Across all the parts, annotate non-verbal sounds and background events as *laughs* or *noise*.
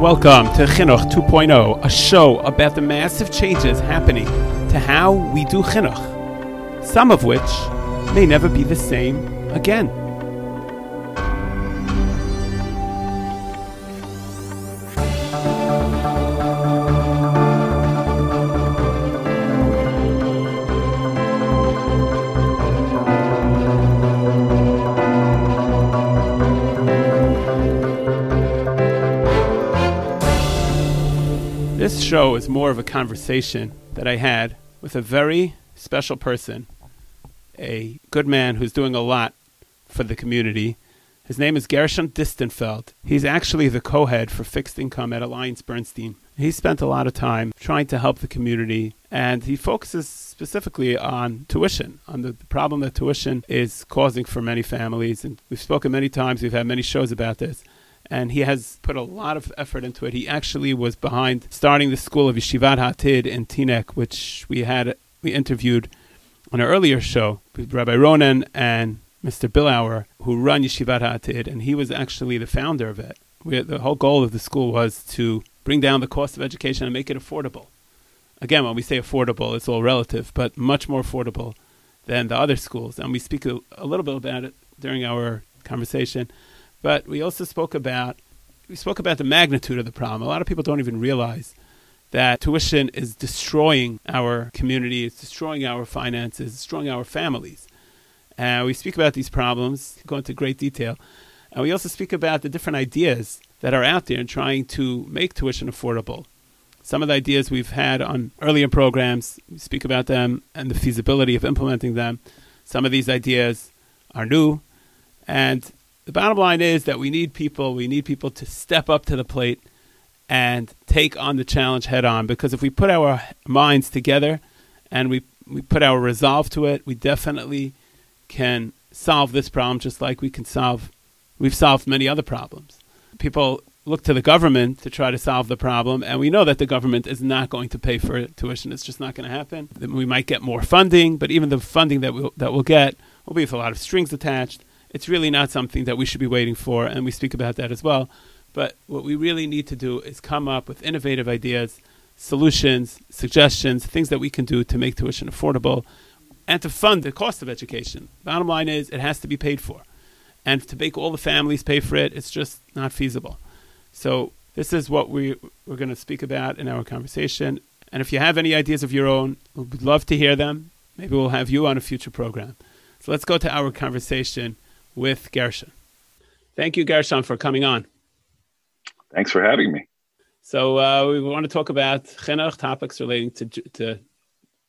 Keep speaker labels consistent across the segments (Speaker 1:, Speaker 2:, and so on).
Speaker 1: Welcome to Chinuch 2.0, a show about the massive changes happening to how we do Chinuch, some of which may never be the same again. Show is more of a conversation that I had with a very special person, a good man who's doing a lot for the community. His name is Gershon Distenfeld. He's actually the co head for fixed income at Alliance Bernstein. He spent a lot of time trying to help the community, and he focuses specifically on tuition, on the, the problem that tuition is causing for many families. And we've spoken many times, we've had many shows about this and he has put a lot of effort into it. He actually was behind starting the school of Yeshivat Hatid in Teaneck, which we had we interviewed on an earlier show with Rabbi Ronan and Mr. Billauer, who run Yeshivat Hatid, and he was actually the founder of it. We, the whole goal of the school was to bring down the cost of education and make it affordable. Again, when we say affordable, it's all relative, but much more affordable than the other schools. And we speak a, a little bit about it during our conversation. But we also spoke about we spoke about the magnitude of the problem. A lot of people don't even realize that tuition is destroying our community, it's destroying our finances, it's destroying our families. And we speak about these problems, go into great detail. And we also speak about the different ideas that are out there in trying to make tuition affordable. Some of the ideas we've had on earlier programs, we speak about them and the feasibility of implementing them. Some of these ideas are new, and the bottom line is that we need people, we need people to step up to the plate and take on the challenge head on. Because if we put our minds together and we, we put our resolve to it, we definitely can solve this problem just like we can solve, we've solved many other problems. People look to the government to try to solve the problem, and we know that the government is not going to pay for tuition. It's just not going to happen. We might get more funding, but even the funding that we'll, that we'll get will be with a lot of strings attached it's really not something that we should be waiting for, and we speak about that as well. But what we really need to do is come up with innovative ideas, solutions, suggestions, things that we can do to make tuition affordable and to fund the cost of education. Bottom line is, it has to be paid for. And to make all the families pay for it, it's just not feasible. So, this is what we, we're going to speak about in our conversation. And if you have any ideas of your own, we'd love to hear them. Maybe we'll have you on a future program. So, let's go to our conversation with Gershon. Thank you, Gershon, for coming on.
Speaker 2: Thanks for having me.
Speaker 1: So uh, we want to talk about chinuch topics relating to, to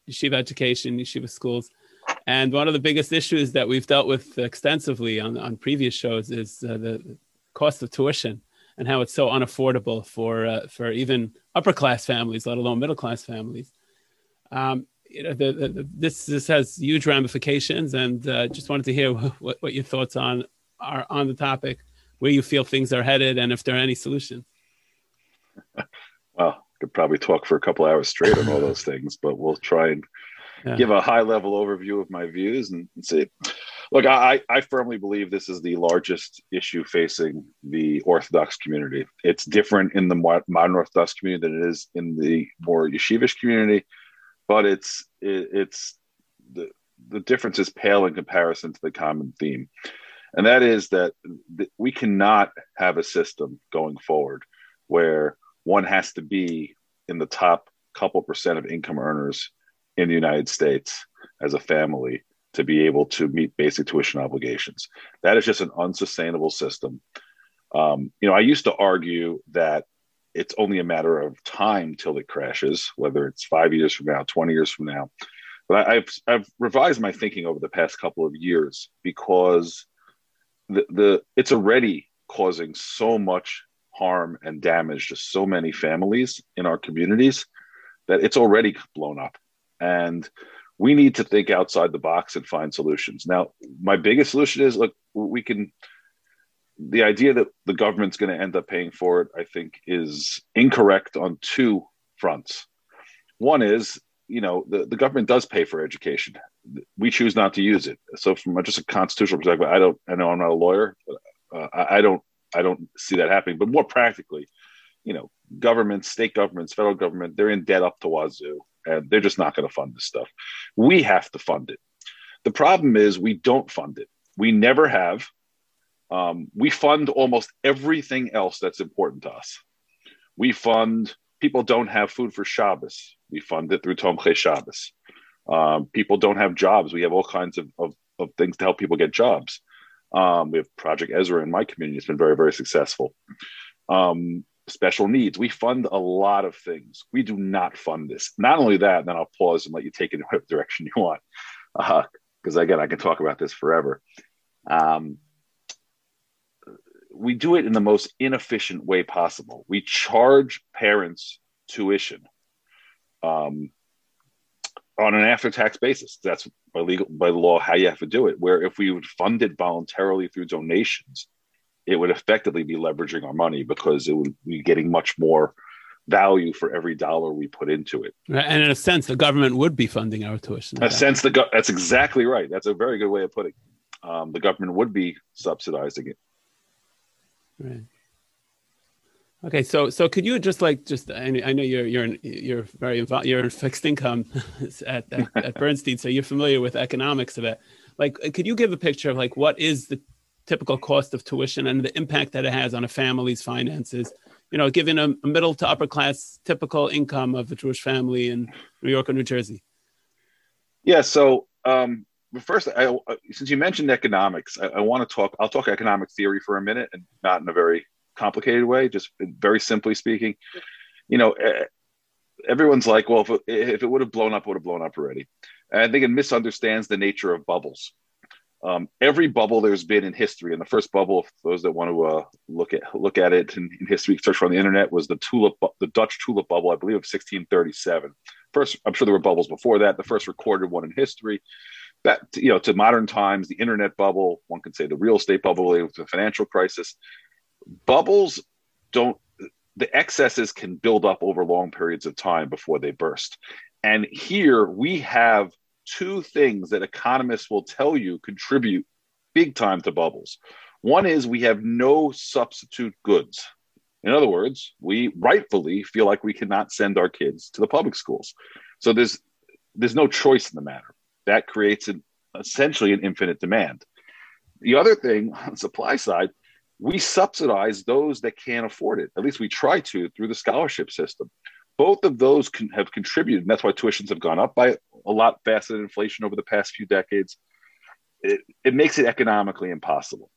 Speaker 1: yeshiva education, yeshiva schools. And one of the biggest issues that we've dealt with extensively on, on previous shows is uh, the cost of tuition and how it's so unaffordable for, uh, for even upper class families, let alone middle class families. Um, you know, the, the, the, this this has huge ramifications, and uh, just wanted to hear *laughs* what, what your thoughts on are on the topic, where you feel things are headed, and if there are any solutions. *laughs*
Speaker 2: Well, I could probably talk for a couple hours straight on all those *laughs* things, but we'll try and yeah. give a high level overview of my views and, and see. Look, I, I firmly believe this is the largest issue facing the Orthodox community. It's different in the modern Orthodox community than it is in the more yeshivish community but it's it, it's the the difference is pale in comparison to the common theme, and that is that we cannot have a system going forward where one has to be in the top couple percent of income earners in the United States as a family to be able to meet basic tuition obligations. That is just an unsustainable system. Um, you know, I used to argue that it's only a matter of time till it crashes, whether it's five years from now, 20 years from now. But I've, I've revised my thinking over the past couple of years because the, the it's already causing so much harm and damage to so many families in our communities that it's already blown up. And we need to think outside the box and find solutions. Now, my biggest solution is look, we can the idea that the government's going to end up paying for it, I think, is incorrect on two fronts. One is, you know, the, the government does pay for education. We choose not to use it. So, from just a constitutional perspective, I don't. I know I'm not a lawyer, but uh, I, I don't. I don't see that happening. But more practically, you know, governments, state governments, federal government, they're in debt up to wazoo, and they're just not going to fund this stuff. We have to fund it. The problem is we don't fund it. We never have. Um, we fund almost everything else that's important to us. We fund people don't have food for Shabbos. We fund it through Tomchei Shabbos. Um, people don't have jobs. We have all kinds of, of, of things to help people get jobs. Um, we have Project Ezra in my community. It's been very, very successful. Um, special needs. We fund a lot of things. We do not fund this. Not only that, then I'll pause and let you take it in whatever direction you want. Because uh, again, I can talk about this forever. Um, we do it in the most inefficient way possible. We charge parents tuition um, on an after-tax basis. That's by legal by law how you have to do it. Where if we would fund it voluntarily through donations, it would effectively be leveraging our money because it would be getting much more value for every dollar we put into it.
Speaker 1: And in a sense, the government would be funding our tuition.
Speaker 2: In a sense, the go- that's exactly right. That's a very good way of putting. It. Um, the government would be subsidizing it.
Speaker 1: Right. Okay, so so could you just like just I know you're you're you're very involved you're in fixed income *laughs* at, at, at Bernstein, so you're familiar with economics of it. Like, could you give a picture of like what is the typical cost of tuition and the impact that it has on a family's finances? You know, given a, a middle to upper class typical income of a Jewish family in New York or New Jersey.
Speaker 2: Yeah. So um, first, I, since you mentioned economics, I, I want to talk. I'll talk economic theory for a minute, and not in a very complicated way. Just very simply speaking, you know, everyone's like, well, if it, if it would have blown up, would have blown up already. And I think it misunderstands the nature of bubbles. Um, every bubble there's been in history, and the first bubble, those that want to uh, look at look at it in, in, history, search on the internet, was the tulip, the Dutch tulip bubble, I believe, of 1637. First, I'm sure there were bubbles before that. The first recorded one in history that you know to modern times the internet bubble one could say the real estate bubble the financial crisis. Bubbles don't the excesses can build up over long periods of time before they burst. And here we have two things that economists will tell you contribute big time to bubbles. One is we have no substitute goods. In other words we rightfully feel like we cannot send our kids to the public schools. So there's there's no choice in the matter that creates an, essentially an infinite demand. The other thing on the supply side, we subsidize those that can't afford it. At least we try to through the scholarship system. Both of those can, have contributed, and that's why tuitions have gone up by a lot faster than inflation over the past few decades. It, it makes it economically impossible.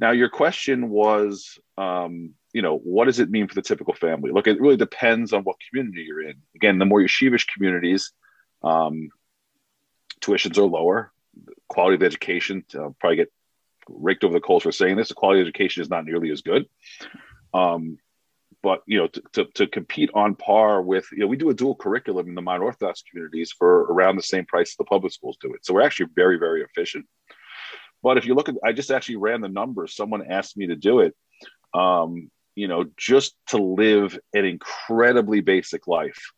Speaker 2: Now, your question was, um, you know, what does it mean for the typical family? Look, it really depends on what community you're in. Again, the more yeshivish communities, um, tuitions are lower. Quality of education uh, probably get raked over the coals for saying this. The quality of education is not nearly as good. Um, but you know, to, to, to, compete on par with, you know, we do a dual curriculum in the modern Orthodox communities for around the same price the public schools do it. So we're actually very, very efficient. But if you look at, I just actually ran the numbers. Someone asked me to do it. Um, you know, just to live an incredibly basic life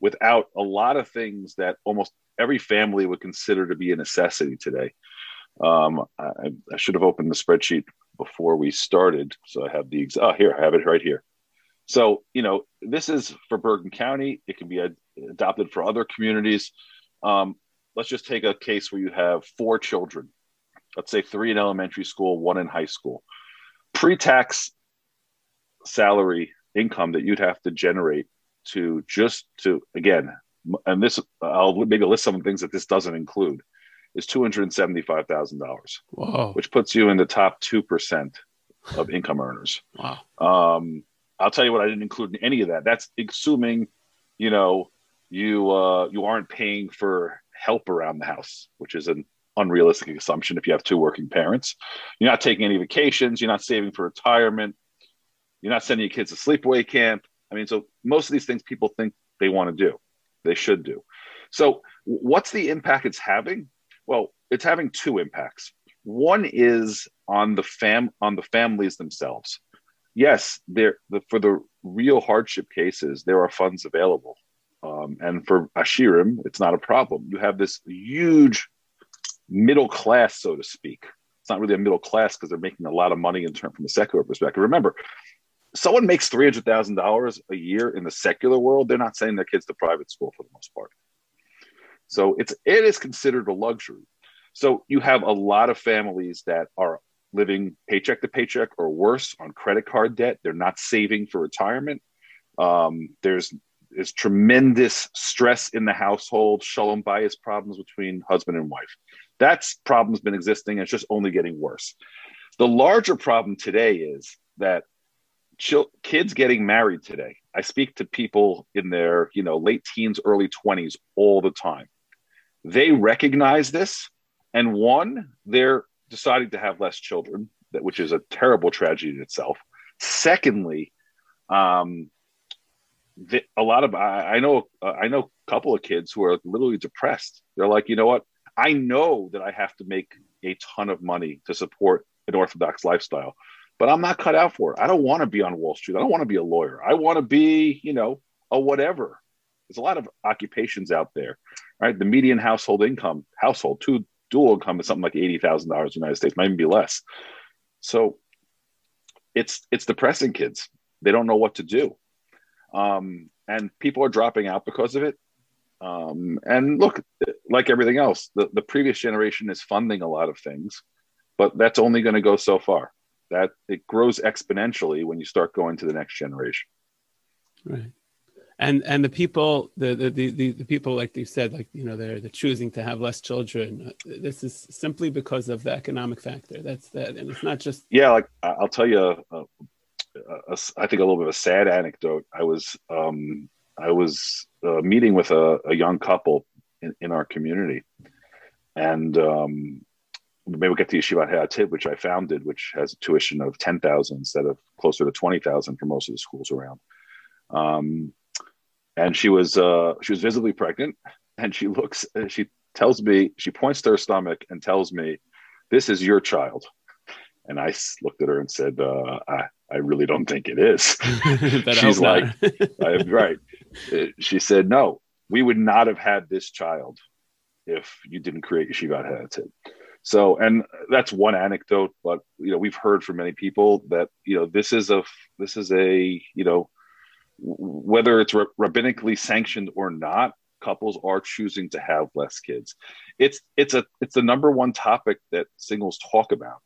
Speaker 2: without a lot of things that almost every family would consider to be a necessity today. Um, I, I, should have opened the spreadsheet before we started, so I have the oh here I have it right here. So you know this is for Bergen County. It can be ad- adopted for other communities. Um, let's just take a case where you have four children. Let's say three in elementary school, one in high school. Pre-tax salary income that you'd have to generate to just to again and this I'll maybe list some things that this doesn't include is two hundred seventy five thousand dollars, which puts you in the top two percent of income earners.
Speaker 1: Wow.
Speaker 2: Um, I'll tell you what I didn't include in any of that. That's assuming, you know, you uh, you aren't paying for help around the house, which is an unrealistic assumption if you have two working parents. You're not taking any vacations. You're not saving for retirement. You're not sending your kids to sleepaway camp. I mean, so most of these things people think they want to do they should do. So, what's the impact it's having? Well, it's having two impacts. One is on the fam on the families themselves. Yes, there the, for the real hardship cases, there are funds available, um, and for Ashirim, it's not a problem. You have this huge middle class, so to speak. It's not really a middle class because they're making a lot of money in term from a secular perspective. Remember, someone makes three hundred thousand dollars a year in the secular world, they're not sending their kids to private school for the most part. So it's it is considered a luxury. So you have a lot of families that are living paycheck to paycheck or worse on credit card debt. They're not saving for retirement. Um, there's there's tremendous stress in the household, shalom bayis problems between husband and wife. That's problems been existing. It's just only getting worse. The larger problem today is that kids getting married today. I speak to people in their you know late teens, early twenties all the time. They recognize this, and one, they're deciding to have less children, which is a terrible tragedy in itself. Secondly, um, the, a lot of I, I know uh, I know a couple of kids who are literally depressed. They're like, you know what? I know that I have to make a ton of money to support an orthodox lifestyle, but I'm not cut out for it. I don't want to be on Wall Street. I don't want to be a lawyer. I want to be, you know, a whatever. There's a lot of occupations out there, right? The median household income, household two dual income is something like eighty thousand dollars in the United States, might even be less. So it's it's depressing kids. They don't know what to do um, and people are dropping out because of it. Um, and look, like everything else, the, the previous generation is funding a lot of things, but that's only going to go so far. That it grows exponentially when you start going to the next generation.
Speaker 1: Right. And and the people the the, the, the people like you said like you know they're they're choosing to have less children. This is simply because of the economic factor. That's that, and it's not just
Speaker 2: yeah. Like I'll tell you, uh, a, I think a little bit of a sad anecdote. I was um, I was uh, meeting with a, a, young couple in, in, our community, and um, maybe we'll get to Yeshivat Ha'atid, which I founded, which has a tuition of ten thousand instead of closer to twenty thousand for most of the schools around. Um, and she was uh, she was visibly pregnant, *laughs* and she looks she tells me she points to her stomach and tells me, "This is your child." And I looked at her and said, uh, I, I really don't think it is. *laughs* *laughs* She's like, I, right. Uh, she said, no, we would not have had this child if you didn't create Yeshivat Ha'atid. So, and that's one anecdote, but you know, we've heard from many people that you know this is a this is a you know whether it's rabbinically sanctioned or not, couples are choosing to have less kids. It's it's a it's the number one topic that singles talk about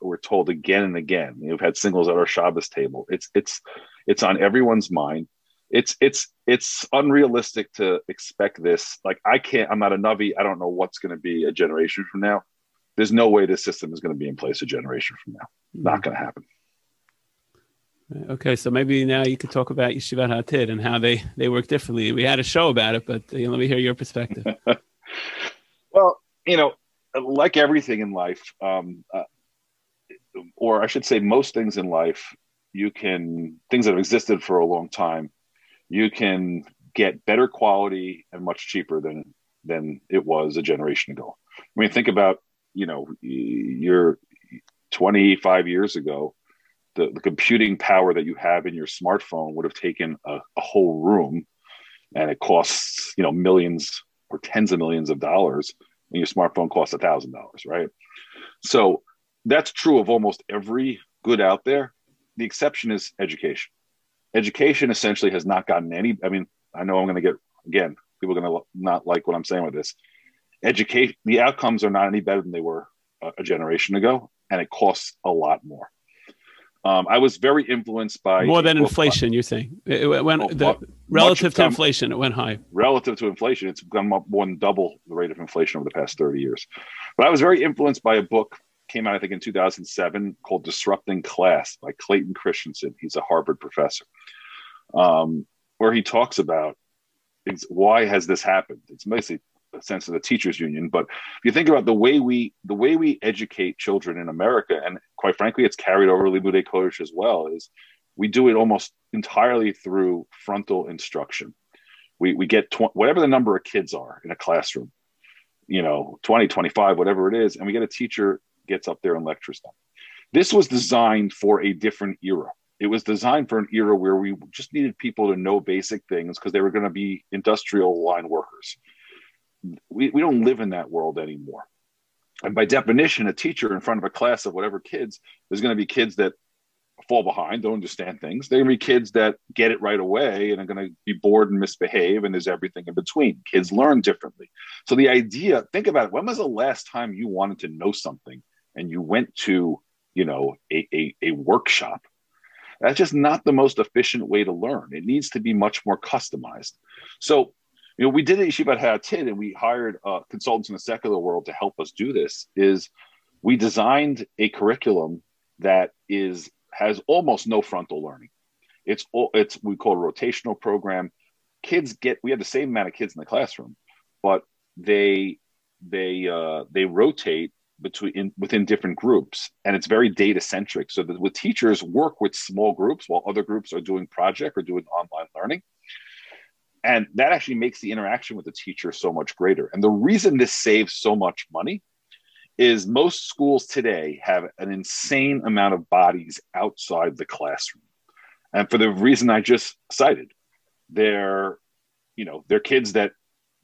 Speaker 2: we're told again and again. We've had singles at our Shabbos table. It's it's it's on everyone's mind. It's it's it's unrealistic to expect this. Like I can't. I'm not a navi. I don't know what's going to be a generation from now. There's no way this system is going to be in place a generation from now. Not going to happen.
Speaker 1: Okay, so maybe now you could talk about Yeshivat Ha'atid and how they they work differently. We had a show about it, but uh, let me hear your perspective. *laughs*
Speaker 2: well, you know, like everything in life, um, uh, or I should say, most things in life, you can things that have existed for a long time, you can get better quality and much cheaper than than it was a generation ago. I mean, think about you know, you're 25 years ago, the, the computing power that you have in your smartphone would have taken a, a whole room, and it costs you know millions or tens of millions of dollars, and your smartphone costs a thousand dollars, right? So that's true of almost every good out there. The exception is education. Education essentially has not gotten any. I mean, I know I'm going to get again. People are going to not like what I'm saying with this. Education. The outcomes are not any better than they were a, a generation ago, and it costs a lot more. Um, I was very influenced by
Speaker 1: more than inflation. You're saying it went oh, the, relative to inflation, it went high.
Speaker 2: Relative to inflation, it's gone up more than double the rate of inflation over the past 30 years. But I was very influenced by a book came out, I think, in 2007 called Disrupting Class by Clayton Christensen. He's a Harvard professor, um, where he talks about why has this happened. It's basically sense of the teachers union, but if you think about the way we the way we educate children in America, and quite frankly, it's carried over to Limudei Kodesh as well, is we do it almost entirely through frontal instruction. We, we get tw- whatever the number of kids are in a classroom, you know, 20, 25, whatever it is, and we get a teacher gets up there and lectures them. This was designed for a different era. It was designed for an era where we just needed people to know basic things because they were going to be industrial line workers. We, we don't live in that world anymore. And by definition, a teacher in front of a class of whatever kids, there's going to be kids that fall behind, don't understand things. There are going to be kids that get it right away and are going to be bored and misbehave, and there's everything in between. Kids learn differently. So the idea, think about it. When was the last time you wanted to know something and you went to, you know, a, a, a workshop? That's just not the most efficient way to learn. It needs to be much more customized. So, you know, we did at Yeshivat Ha'atid and we hired uh, consultants in the secular world to help us do this. Is we designed a curriculum that is has almost no frontal learning. It's all it's we call a rotational program. Kids get we have the same amount of kids in the classroom, but they they uh, they rotate between in, within different groups, and it's very data centric. So that with teachers work with small groups while other groups are doing project or doing online learning, and that actually makes the interaction with the teacher so much greater. And the reason this saves so much money is most schools today have an insane amount of bodies outside the classroom. And for the reason I just cited, they're, you know, they're kids that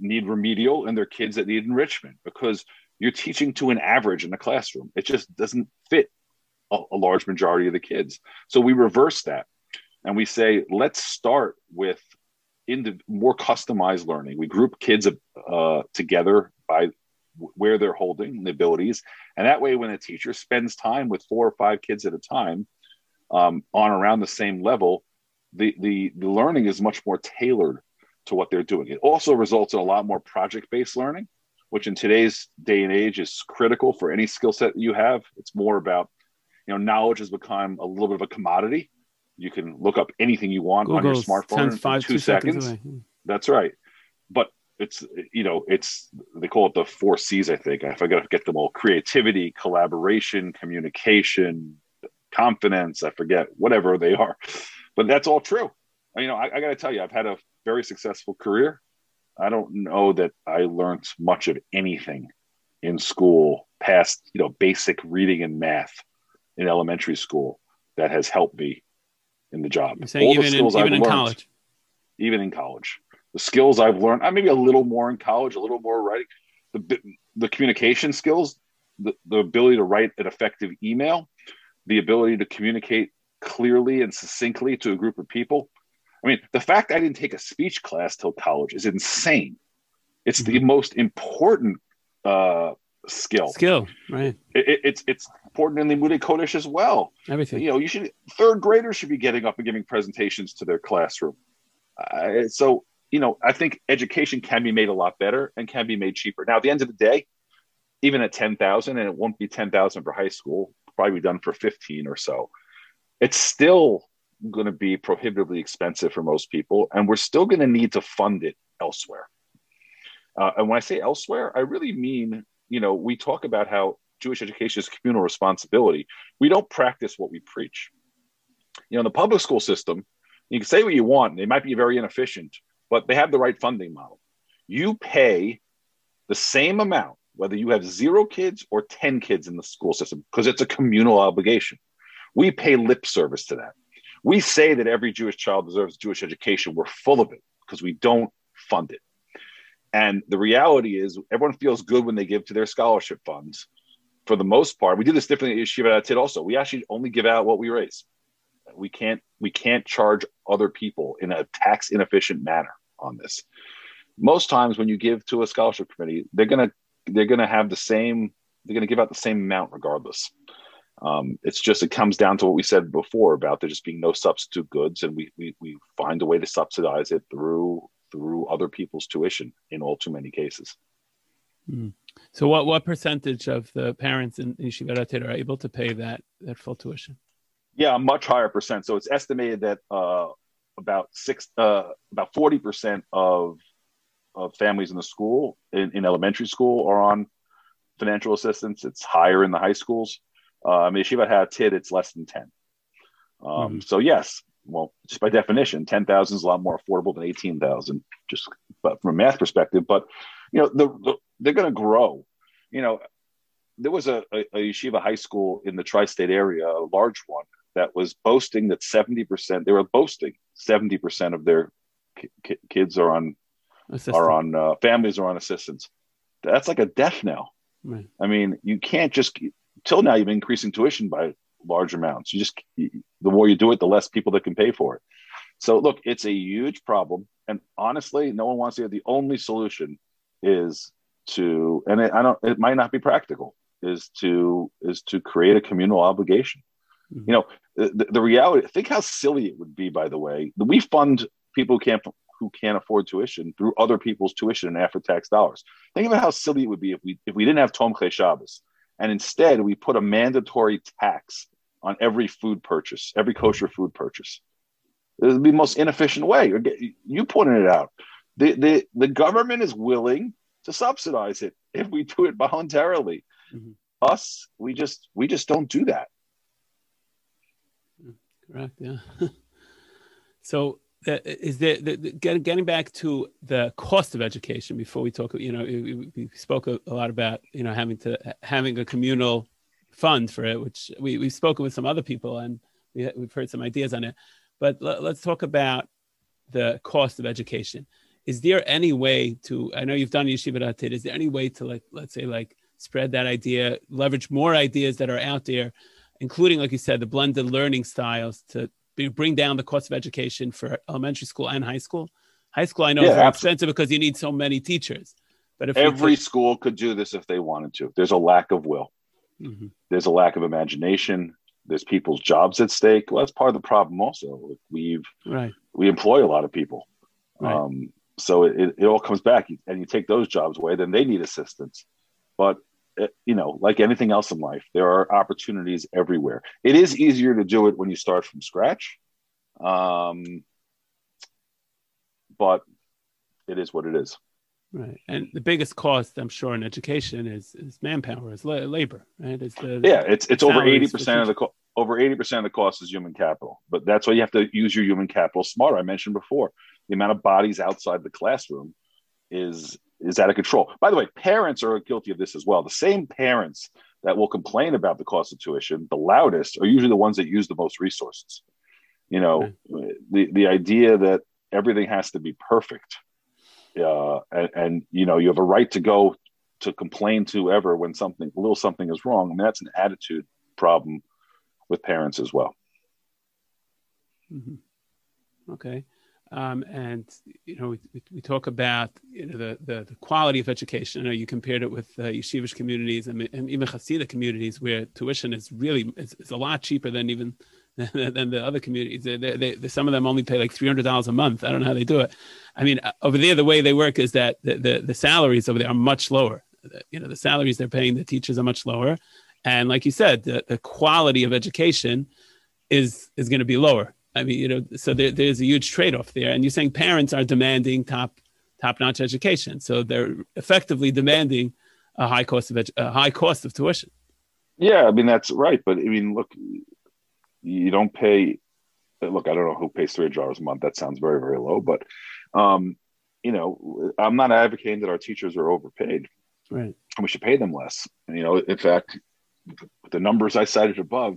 Speaker 2: need remedial and they're kids that need enrichment because you're teaching to an average in the classroom. It just doesn't fit a, a large majority of the kids. So we reverse that and we say, let's start with into more customized learning. We group kids uh, together by where they're holding the abilities. And that way, when a teacher spends time with four or five kids at a time um, on around the same level, the, the, the learning is much more tailored to what they're doing. It also results in a lot more project based learning, which in today's day and age is critical for any skill set that you have. It's more about, you know, knowledge has become a little bit of a commodity. You can look up anything you want on your smartphone in five, two, two seconds. seconds hmm. That's right. But it's you know it's they call it the four C's. I think if I got to get them all: creativity, collaboration, communication, confidence. I forget whatever they are, but that's all true. You know, I, I got to tell you, I've had a very successful career. I don't know that I learned much of anything in school past you know basic reading and math in elementary school that has helped me in the job.
Speaker 1: You're saying All even, in, even in college,
Speaker 2: even in college the skills I've learned, I maybe a little more in college, a little more writing, the, the communication skills, the, the ability to write an effective email, the ability to communicate clearly and succinctly to a group of people. I mean, the fact I didn't take a speech class till college is insane. It's the mm-hmm. most important uh, skill.
Speaker 1: Skill, right?
Speaker 2: It, it's it's important in the Limudei Kodesh as well.
Speaker 1: Everything.
Speaker 2: You know, you should third graders should be getting up and giving presentations to their classroom. Uh, so you know, I think education can be made a lot better and can be made cheaper. Now, at the end of the day, even at 10,000, and it won't be 10,000 for high school, probably done for 15 or so. It's still going to be prohibitively expensive for most people, and we're still going to need to fund it elsewhere. Uh, and when I say elsewhere, I really mean, you know, we talk about how Jewish education is communal responsibility. We don't practice what we preach. You know, in the public school system, you can say what you want, they might be very inefficient, but they have the right funding model. You pay the same amount, whether you have zero kids or 10 kids in the school system, because it's a communal obligation. We pay lip service to that. We say that every Jewish child deserves Jewish education. We're full of it because we don't fund it. And the reality is, everyone feels good when they give to their scholarship funds. For the most part, we do this differently at Yeshiva Ha'atid also. We actually only give out what we raise. We can't we can't charge other people in a tax inefficient manner on this. Most times when you give to a scholarship committee, they're gonna they're gonna have the same they're gonna give out the same amount regardless. Um, it's just it comes down to what we said before about there just being no substitute goods, and we we we find a way to subsidize it through through other people's tuition in all too many cases.
Speaker 1: Mm. So, what what percentage of the parents in Yeshiva are able to pay that that full tuition?
Speaker 2: Yeah, a much higher percent. So it's estimated that uh, about six, uh, about forty percent of of families in the school in, in, elementary school are on financial assistance. It's higher in the high schools. Um, Yeshiva Ha'atid, it's less than ten. Um, mm-hmm. So yes, well, just by definition, ten thousand is a lot more affordable than eighteen thousand, just but from a math perspective. But you know, the, the, they're going to grow. You know, there was a, a, a yeshiva high school in the tri-state area, a large one, that was boasting that 70% they were boasting 70% of their ki- kids are on Assistant. are on uh, families are on assistance that's like a death now right. i mean you can't just till now you've been increasing tuition by large amounts. You just the more you do it, the less people that can pay for it. So look, it's a huge problem, and honestly, no one wants to. The only solution is to, and it, I don't. It might not be practical. Is to is to create a communal obligation. Mm-hmm. You know, the, the reality. Think how silly it would be. By the way, we fund people who can't who can't afford tuition through other people's tuition and after tax dollars. Think about how silly it would be if we if we didn't have Tomchei Shabbos and instead we put a mandatory tax on every food purchase, every kosher food purchase. It would be the most inefficient way. You pointed it out. The, the, the government is willing to subsidize it if we do it voluntarily. Mm-hmm. Us, we just we just don't do that.
Speaker 1: Correct. Yeah. *laughs* so is there the, getting back to the cost of education before we talk you know we, spoke a, lot about you know having to having a communal fund for it which we, we've spoken with some other people and we, we've heard some ideas on it. But let, us talk about the cost of education. Is there any way to i know you've done yeshiva Atid, is there any way to like let's say like spread that idea leverage more ideas that are out there including like you said the blended learning styles to bring down the cost of education for elementary school and high school. High school, I know, yeah, is expensive because you need so many teachers.
Speaker 2: But if every school could do this if they wanted to, there's a lack of will. Mm-hmm. There's a lack of imagination. There's people's jobs at stake. Well, that's part of the problem. Also, we've right. we employ a lot of people, right. um, so it, it all comes back. And you take those jobs away, then they need assistance. But you know, like anything else in life, there are opportunities everywhere. It is easier to do it when you start from scratch, um, but it is what it is.
Speaker 1: Right, and the biggest cost, I'm sure, in education is is manpower, is la- labor. Right,
Speaker 2: it's the, yeah, it's it's over eighty percent of the co- over eighty percent of the cost is human capital. But that's why you have to use your human capital smarter. I mentioned before the amount of bodies outside the classroom is is out of control. By the way, parents are guilty of this as well. The same parents that will complain about the cost of tuition, the loudest, are usually the ones that use the most resources. You know, the the idea that everything has to be perfect, uh, and, and you know you have a right to go to complain to ever when something a little something is wrong. I mean, that's an attitude problem with parents as well.
Speaker 1: Mm-hmm. Okay. Um, and you know, we, we, talk about you know the, the, the quality of education. I know you compared it with uh, yeshivish communities and, and, even Hasidic communities where tuition is really is, is a lot cheaper than even *laughs* than the other communities. They, they, they, some of them only pay like three hundred dollars a month. I don't know how they do it. I mean, uh, over there, the way they work is that the, the, the salaries over there are much lower. You know, the salaries they're paying the teachers are much lower, and like you said, the, the quality of education is is going to be lower I mean, you know, so there, there's a huge trade-off there. And you're saying parents are demanding top top-notch education, so they're effectively demanding a high cost of edu- a high cost of tuition.
Speaker 2: Yeah, I mean that's right. But I mean, look, you don't pay. Look, I don't know who pays three dollars a month. That sounds very very low. But um, you know, I'm not advocating that our teachers are overpaid.
Speaker 1: Right.
Speaker 2: And we should pay them less. And, you know, in fact, the numbers I cited above,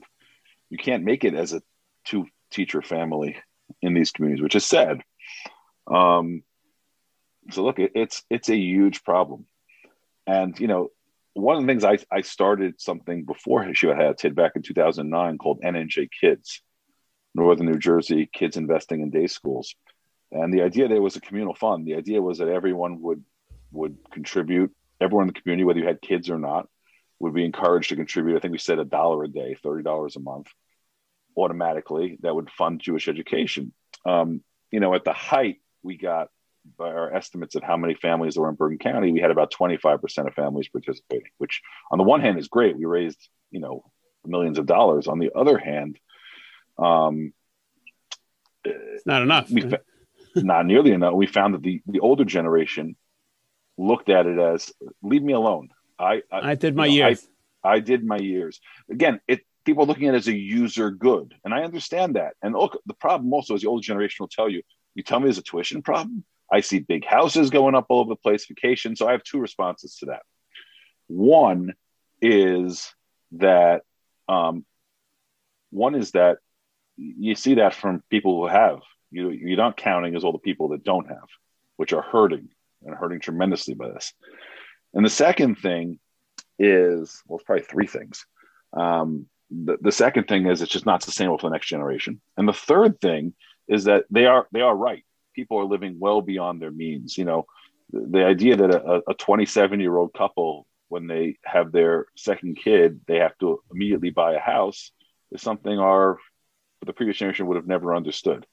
Speaker 2: you can't make it as a two teacher family in these communities, which is sad. Um, so look, it, it's it's a huge problem, and you know, one of the things I I started something before Yeshiva Hatid back in 2009 called NNJ Kids, Northern New Jersey Kids Investing in Day Schools, and the idea there was a communal fund. The idea was that everyone would would contribute. Everyone in the community, whether you had kids or not, would be encouraged to contribute. I think we said a dollar a day, thirty dollars a month automatically that would fund Jewish education. Um, you know, at the height, we got by our estimates of how many families there were in Bergen County, we had about 25% of families participating, which on the one hand is great. We raised, you know, millions of dollars. On the other hand, um,
Speaker 1: it's not enough.
Speaker 2: We, not nearly enough. We found that the, the older generation looked at it as leave me alone. I,
Speaker 1: I, I did my you know, years.
Speaker 2: I, I did my years. Again, it people are looking at it as a user good. And I understand that. And look, the problem also is the older generation will tell you, you tell me there's a tuition problem. I see big houses going up all over the place, vacation. So I have two responses to that. One is that um, one is that you see that from people who have. You, you're not counting as all the people that don't have, which are hurting and hurting tremendously by this. And the second thing is, well, it's probably three things. Um, the, the second thing is it's just not sustainable for the next generation. And the third thing is that they are they are right. People are living well beyond their means. You know, the, the idea that a, a 27 year old couple, when they have their second kid, they have to immediately buy a house is something our the previous generation would have never understood.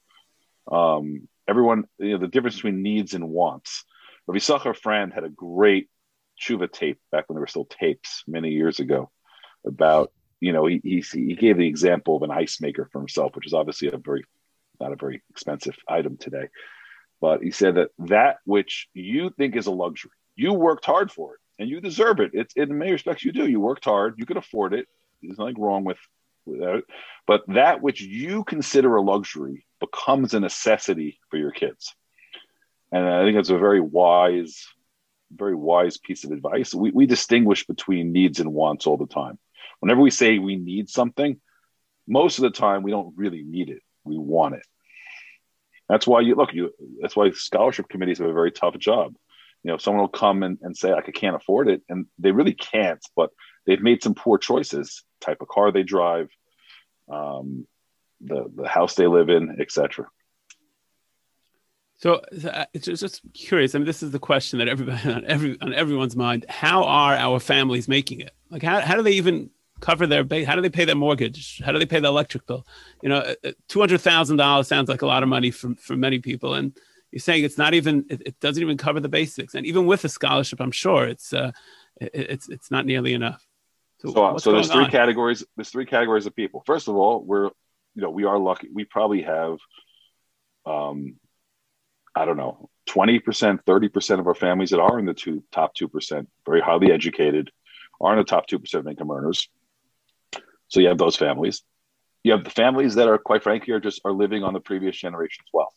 Speaker 2: Um, everyone, you know, the difference between needs and wants. Rav Yisachar Frand had a great tshuva tape back when there were still tapes many years ago about, you know, he, he, he gave the example of an ice maker for himself, which is obviously a very, not a very expensive item today. But he said that that which you think is a luxury, you worked hard for it and you deserve it. It's in many respects you do. You worked hard, you can afford it. There's nothing wrong with, with that. But that which you consider a luxury becomes a necessity for your kids. And I think it's a very wise, very wise piece of advice. We, we distinguish between needs and wants all the time. Whenever we say we need something, most of the time we don't really need it. We want it. That's why you look, you that's why scholarship committees have a very tough job. You know, someone will come and, and say, like, I can't afford it. And they really can't, but they've made some poor choices, type of car they drive, um, the the house they live in, etc.
Speaker 1: So uh, it's just curious. I mean, this is the question that everybody *laughs* on every on everyone's mind. How are our families making it? Like, how how do they even cover their base? How do they pay their mortgage? How do they pay the electric bill? You know, uh, uh, two hundred thousand dollars sounds like a lot of money for for many people, and you're saying it's not even it, it, doesn't even cover the basics. And even with a scholarship, I'm sure it's uh, it, it's it's not nearly enough.
Speaker 2: So, so, so there's three on? categories. There's three categories of people. First of all, we're you know, we are lucky. We probably have, um, I don't know, 20%, 30% of our families that are in the two top 2%, very highly educated, are in the top 2% of income earners. So you have those families. You have the families that are, quite frankly, are just are living on the previous generation's wealth.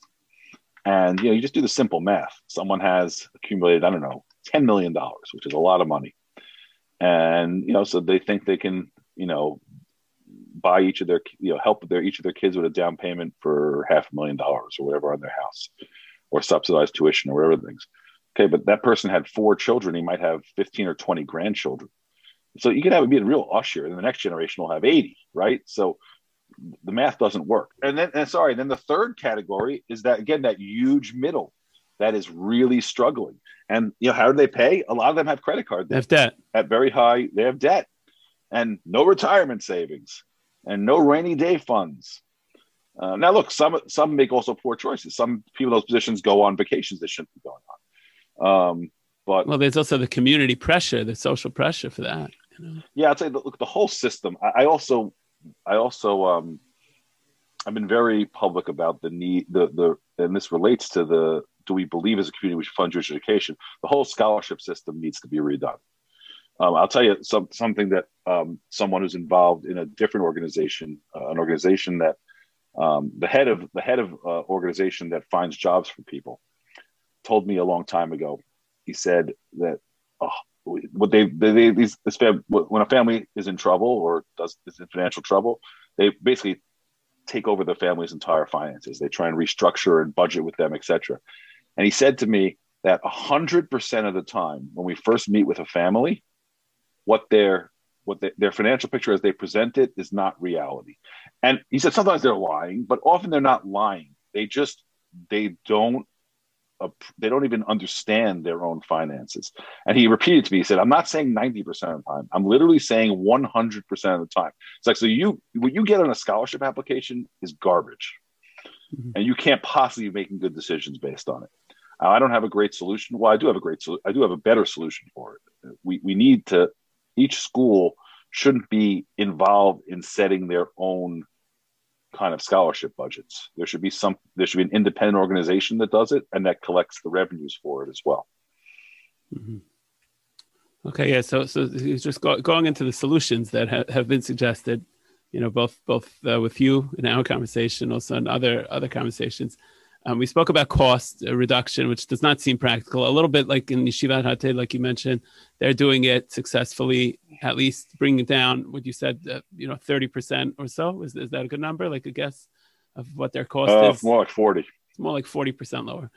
Speaker 2: And you know, you just do the simple math. Someone has accumulated, I don't know, $10 million, which is a lot of money. And you know, so they think they can, you know, buy each of their you know help their each of their kids with a down payment for half a million dollars or whatever on their house or subsidized tuition or whatever things okay but that person had four children he might have 15 or 20 grandchildren so you could have it be a real ashir and the next generation will have 80 right so the math doesn't work and then and sorry then the third category is that again that huge middle that is really struggling and you know how do they pay a lot of them have credit card
Speaker 1: debt, have debt
Speaker 2: at very high they have debt and no retirement savings and no rainy day funds. Uh, now, look, some some make also poor choices. Some people in those positions go on vacations that shouldn't be going on. Um, but
Speaker 1: well, there's also the community pressure, the social pressure for that.
Speaker 2: Know? Yeah, I'd say look the whole system. I, I also, I also, um, I've been very public about the need, the the, and this relates to the do we believe as a community we should fund Jewish education? The whole scholarship system needs to be redone. Um, I'll tell you some, something that um, someone who's involved in a different organization, uh, an organization that um, the head of the head of uh, organization that finds jobs for people, told me a long time ago. He said that oh, what they, they, they these this fam- when a family is in trouble or does is in financial trouble, they basically take over the family's entire finances. They try and restructure and budget with them, etc. And he said to me that hundred percent of the time when we first meet with a family, what their what the, their financial picture as they present it is not reality. And he said sometimes they're lying, but often they're not lying. They just they don't uh, they don't even understand their own finances. And he repeated to me, he said, I'm not saying 90% of the time. I'm literally saying 100% of the time. It's like, so you, what you get on a scholarship application is garbage. Mm-hmm. And you can't possibly be making good decisions based on it. I don't have a great solution. Well, I do have a great, I do have a better solution for it. We, we need to each school shouldn't be involved in setting their own kind of scholarship budgets. There should be some there should be an independent organization that does it and that collects the revenues for it as well.
Speaker 1: Mm-hmm. Okay, yeah. So, so just go, going into the solutions that ha- have been suggested, you know, both both uh, with you in our conversation, also in other other conversations. Um, we spoke about cost reduction, which does not seem practical. A little bit like in Yeshivat Hatid, like you mentioned, they're doing it successfully, at least bringing down. What you said, uh, you know, thirty percent or so. Is, is that a good number? Like a guess of what their cost uh, is?
Speaker 2: More like forty.
Speaker 1: It's more like forty percent lower.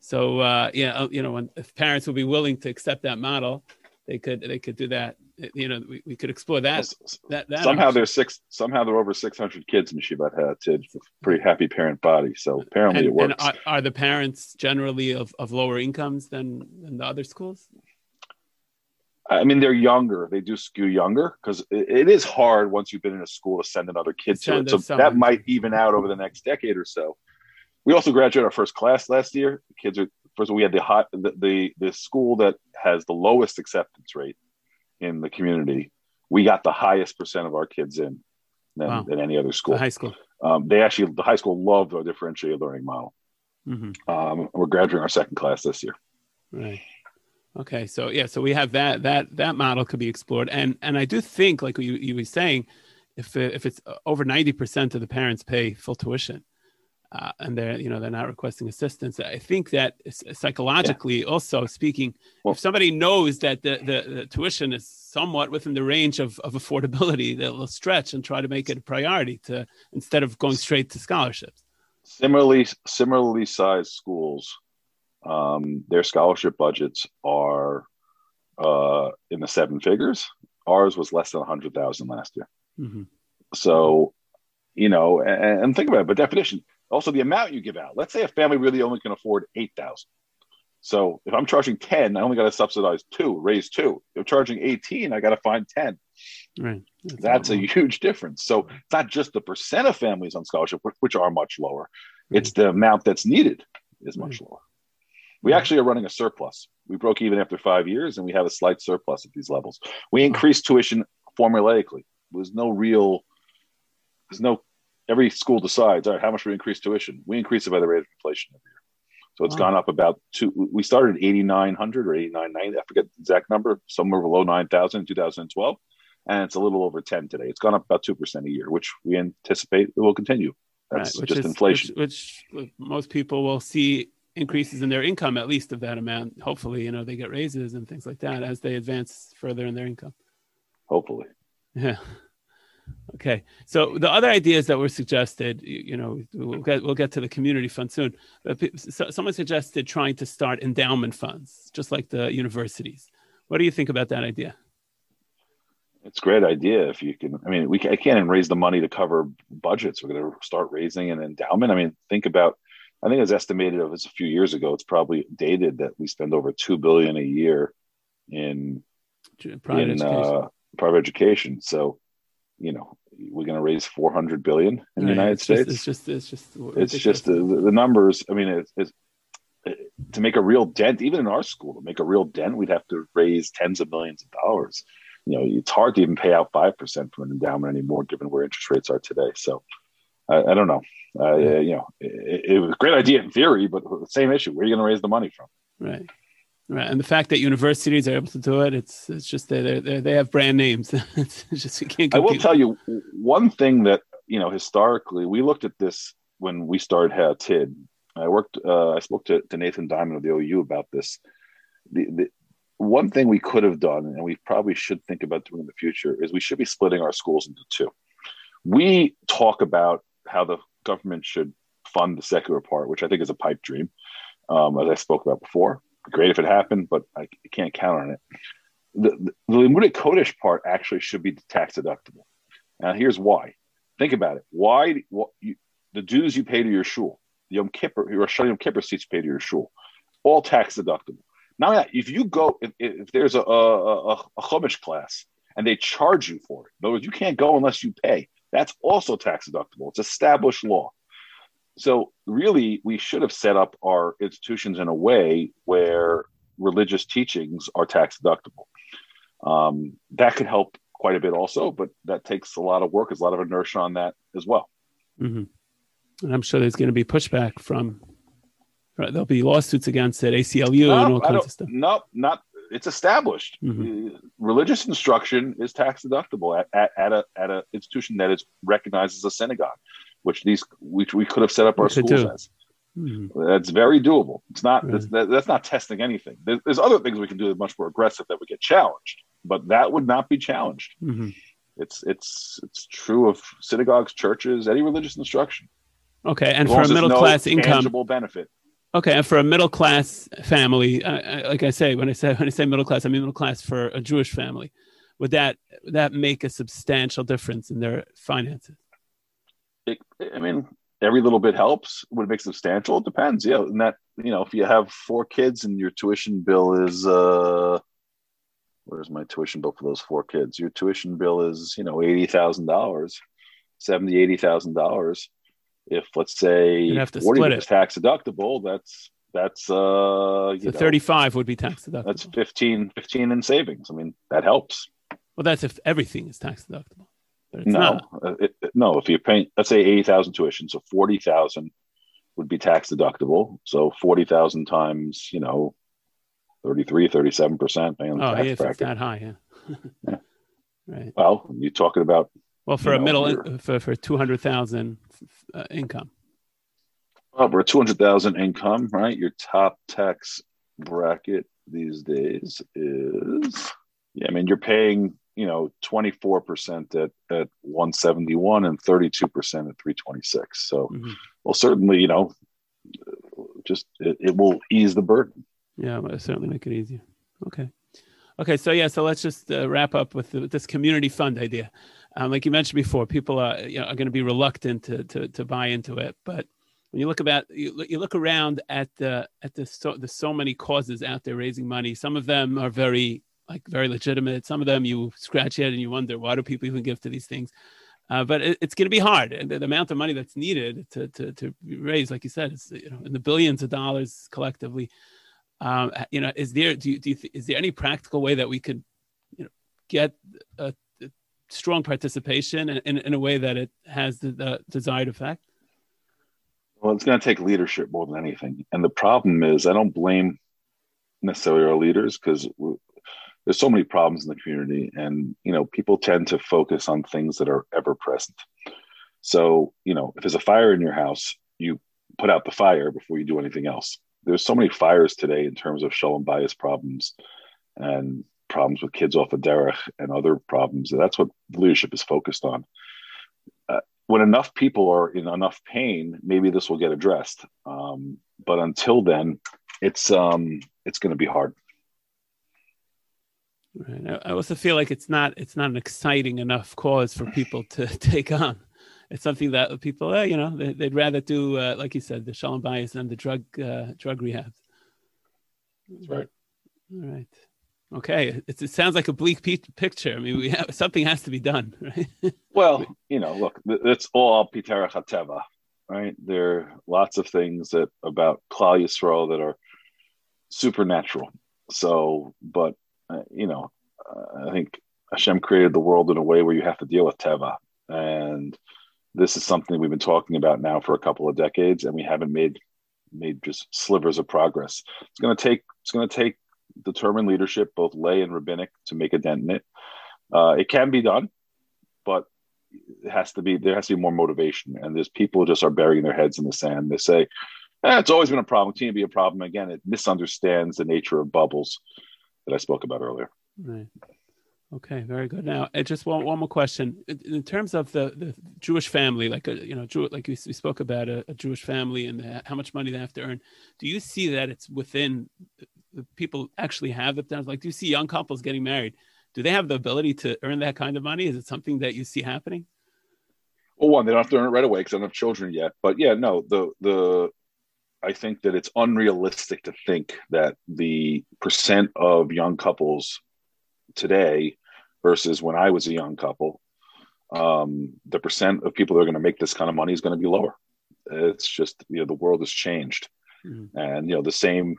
Speaker 1: So uh, yeah, uh, you know, when, if parents will be willing to accept that model, they could they could do that. You know, we, we could explore that. that, that
Speaker 2: somehow there's six. Somehow there are over 600 kids in Yeshivat Hatid. It's a pretty happy parent body. So apparently
Speaker 1: and,
Speaker 2: it works.
Speaker 1: And are, are, the parents generally of, of lower incomes than than the other schools?
Speaker 2: I mean, they're younger. They do skew younger because it, it is hard once you've been in a school to send another kid send to it. So that might even out over the next decade or so. We also graduated our first class last year. The kids are first of all, we had the hot the, the, the school that has the lowest acceptance rate in the community. We got the highest percent of our kids in than, wow. than any other school.
Speaker 1: The high school.
Speaker 2: Um, they actually the high school loved our differentiated learning model. Mm-hmm. Um, we're graduating our second class this year.
Speaker 1: Right. Okay, so yeah, so we have that that that model could be explored, and and I do think, like you you were saying, if if it's over ninety percent of the parents pay full tuition, uh, and they're you know they're not requesting assistance, I think that psychologically, yeah. also speaking, well, if somebody knows that the, the, the tuition is somewhat within the range of of affordability, they'll stretch and try to make it a priority to instead of going straight to scholarships.
Speaker 2: Similarly, similarly sized schools um, their scholarship budgets are uh, in the seven figures. Ours was less than a 100,000 last year. Mm-hmm. So, you know, and, and, think about it, but definition, also the amount you give out. Let's say a family really only can afford 8,000. So if I'm charging 10, I only got to subsidize two, raise two. If I'm charging 18, I got to find 10.
Speaker 1: Right.
Speaker 2: That's, That's a huge difference. So it's not just the percent of families on scholarship, which are much lower. It's the amount that's needed is much right. lower. We actually are running a surplus. We broke even after five years, and we have a slight surplus at these levels. We increased tuition formulaically. There's no real, there's no. Every school decides, all right, how much we increase tuition. We increase it by the rate of inflation every year. So it's wow. gone up about two. We started 8,900 or 8,990. I forget the exact number, somewhere below 9,000 in 2012. And it's a little over 10 today. It's gone up about 2% a year, which we anticipate it will continue. That's right, just is, inflation.
Speaker 1: Which, which, most people will see increases in their income at least of that amount. Hopefully, you know, they get raises and things like that as they advance further in their income.
Speaker 2: Hopefully.
Speaker 1: Yeah. Okay. So the other ideas that were suggested, you know, we'll get we'll get to the community fund soon. But someone suggested trying to start endowment funds, just like the universities. What do you think about that idea?
Speaker 2: It's a great idea if you can. I mean, we I can't even raise the money to cover budgets. We're going to start raising an endowment. I mean, think about I think it was estimated of a few years ago. It's probably dated that we spend over two billion a year in private in education. Uh, private education. So, you know, we're going to raise 400 billion in right. the United
Speaker 1: it's
Speaker 2: States.
Speaker 1: Just, it's just, it's just,
Speaker 2: it's just the, the numbers. I mean, it's, it's to make a real dent, even in our school, to make a real dent, we'd have to raise tens of millions of dollars. You know, it's hard to even pay out five percent from an endowment anymore, given where interest rates are today. So, I, I don't know. Uh, you know, it, it, was a great idea in theory, but the same issue. Where are you going to raise the money from?
Speaker 1: Right. Right, and the fact that universities are able to do it, it's it's just they they they have brand names. *laughs* it's just you can't.
Speaker 2: I will tell you one thing that you know historically we looked at this when we started Hatid. I worked. Uh, I spoke to, to Nathan Diament of the OU about this. The, the one thing we could have done, and we probably should think about doing in the future, is we should be splitting our schools into two. We talk about how the government should fund the secular part, which I think is a pipe dream, um, as I spoke about before. Great if it happened, but I can't count on it. The, the, the Limudei Kodesh part actually should be tax deductible. Now, here's why. Think about it. Why what you, the dues you pay to your shul, the Yom Kippur, your Yom Kippur seats you pay to your shul, all tax deductible. Now, if you go, if, if there's a, a, a, a Chumash class and they charge you for it, in other words, you can't go unless you pay. That's also tax deductible. It's established law. So really, we should have set up our institutions in a way where religious teachings are tax deductible. Um, that could help quite a bit also, but that takes a lot of work. There's a lot of inertia on that as well.
Speaker 1: Mm-hmm. And I'm sure there's going to be pushback from. Right, there'll be lawsuits against it, ACLU, no, and all kinds of stuff.
Speaker 2: No, not it's established. Mm-hmm. Religious instruction is tax deductible at, at, at, a at a institution that is recognized as a synagogue, which these which we could have set up our schools as. Mm-hmm. That's very doable. It's not right. that's, that, that's, not testing anything. There's, there's, other things we can do that are much more aggressive that would get challenged, but that would not be challenged. Mm-hmm. It's it's it's true of synagogues, churches, any religious instruction.
Speaker 1: Okay, and for a middle class income,
Speaker 2: tangible benefit.
Speaker 1: Okay, and for a middle class family, uh, like I say, when I say *laughs* when I say middle class, I mean middle class for a Jewish family. Would that would that make a substantial difference in their finances?
Speaker 2: It, I mean, every little bit helps. Would it make substantial? It depends. Yeah, and that you know, if you have four kids and your tuition bill is uh, where's my tuition bill for those four kids? Your tuition bill is you know eighty thousand dollars, seventy eighty thousand dollars. If let's say forty is tax deductible, that's that's uh,
Speaker 1: so know, thirty-five would be tax deductible.
Speaker 2: That's 15, 15 in savings. I mean, that helps.
Speaker 1: Well, that's if everything is tax deductible
Speaker 2: no, uh, it, no. If you're paying, let's say eighty thousand tuition, so forty thousand would be tax deductible. So forty thousand times, you know, 33, 37 percent.
Speaker 1: Oh, yeah, it's that high, yeah. *laughs*
Speaker 2: yeah. *laughs* Right. Well, you're talking about.
Speaker 1: Well, for a know, middle in, for for two hundred thousand uh, income.
Speaker 2: Well, for a two hundred thousand income, right? Your top tax bracket these days is. Yeah, I mean, you're paying you know 24% at at 171 and 32% at 326 so mm-hmm. well certainly you know just it, it will ease the burden.
Speaker 1: Yeah it'll certainly make it easier. Okay. Okay so yeah so let's just uh, wrap up with, the, with, this community fund idea. Um, like you mentioned before people are, you know, are going to be reluctant to, to, to buy into it but when you look about you, you look around at the at the so, the so many causes out there raising money. Some of them are very like very legitimate. Some of them you scratch head and you wonder why do people even give to these things. Uh, but it, it's going to be hard, and the, the, amount of money that's needed to to, to raise, like you said, is you know in the billions of dollars collectively. Um, you know, is there do you, do you th- is there any practical way that we could, you know, get a, a strong participation in, in, in, a way that it has the, the desired effect?
Speaker 2: Well, it's going to take leadership more than anything, and the problem is I don't blame necessarily our leaders because there's so many problems in the community and you know people tend to focus on things that are ever present. So you know if there's a fire in your house you put out the fire before you do anything else. There's so many fires today in terms of shalom bayis problems and problems with kids off the derech and other problems that's what leadership is focused on. Uh, when enough people are in enough pain maybe this will get addressed. Um, but until then it's um, it's going to be hard
Speaker 1: Right. I also feel like it's not it's not an exciting enough cause for people to *laughs* take on. It's something that people, uh, you know, they, would rather do, uh, like you said, the shalom bayis and the drug uh, drug rehabs.
Speaker 2: That's right.
Speaker 1: All right. Okay. It, it sounds like a bleak p- picture. I mean, we have, something has to be done, *laughs* right?
Speaker 2: well, you know, look, it's all Hateva, right? There are lots of things that about Klal Yisrael that are supernatural. So, but uh, you know, uh, I think Hashem created the world in a way where you have to deal with teva, and this is something we've been talking about now for a couple of decades, and we haven't made made just slivers of progress. It's going to take it's going to take determined leadership, both lay and rabbinic, to make a dent in it. Uh, it can be done, but it has to be there has to be more motivation. And there's people just are burying their heads in the sand. They say, eh, "It's always been a problem. Continue to be a problem." Again, it misunderstands the nature of bubbles that I spoke about earlier.
Speaker 1: Right. Okay, very good. Now, I just want one more question. In terms of the, the Jewish family, like a, uh, you know, Jew, like we, spoke about a, a Jewish family and the, how much money they have to earn. Do you see that it's within the people actually have the like? Do you see young couples getting married? Do they have the ability to earn that kind of money? Is it something that you see happening?
Speaker 2: Well, one, they don't have to earn it right away because they don't have children yet. But yeah, no, the the I think that it's unrealistic to think that the percent of young couples today versus when I was a young couple, um, the percent of people that are going to make this kind of money is going to be lower. It's just you know the world has changed, mm-hmm. and you know the same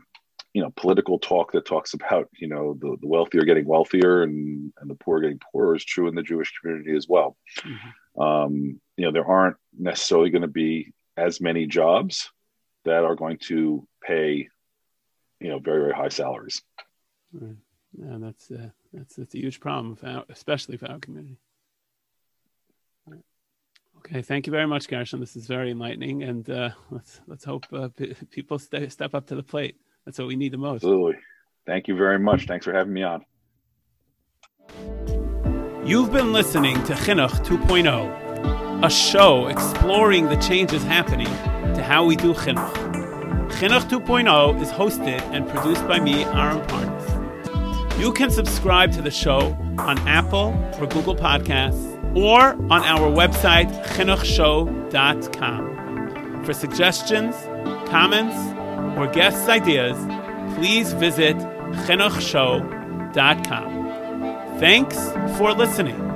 Speaker 2: you know political talk that talks about you know the, the wealthy are getting wealthier and and the poor getting poorer is true in the Jewish community as well. Mm-hmm. Um, you know there aren't necessarily going to be as many jobs that are going to pay, you know, very very high salaries.
Speaker 1: Right. Yeah, that's uh, that's that's a huge problem, for our, especially for our community. Okay, thank you very much, Gershon. This is very enlightening, and uh, let's let's hope uh, p- people stay, step up to the plate. That's what we need the most.
Speaker 2: Absolutely. Thank you very much. Thanks for having me on.
Speaker 1: You've been listening to Chinuch 2.0, a show exploring the changes happening to how we do chinuch. Chinuch 2.0 is hosted and produced by me, Aaron Parnas. You can subscribe to the show on Apple or Google Podcasts or on our website, chinuchshow.com. For suggestions, comments, or guest ideas, please visit chinuchshow.com. Thanks for listening.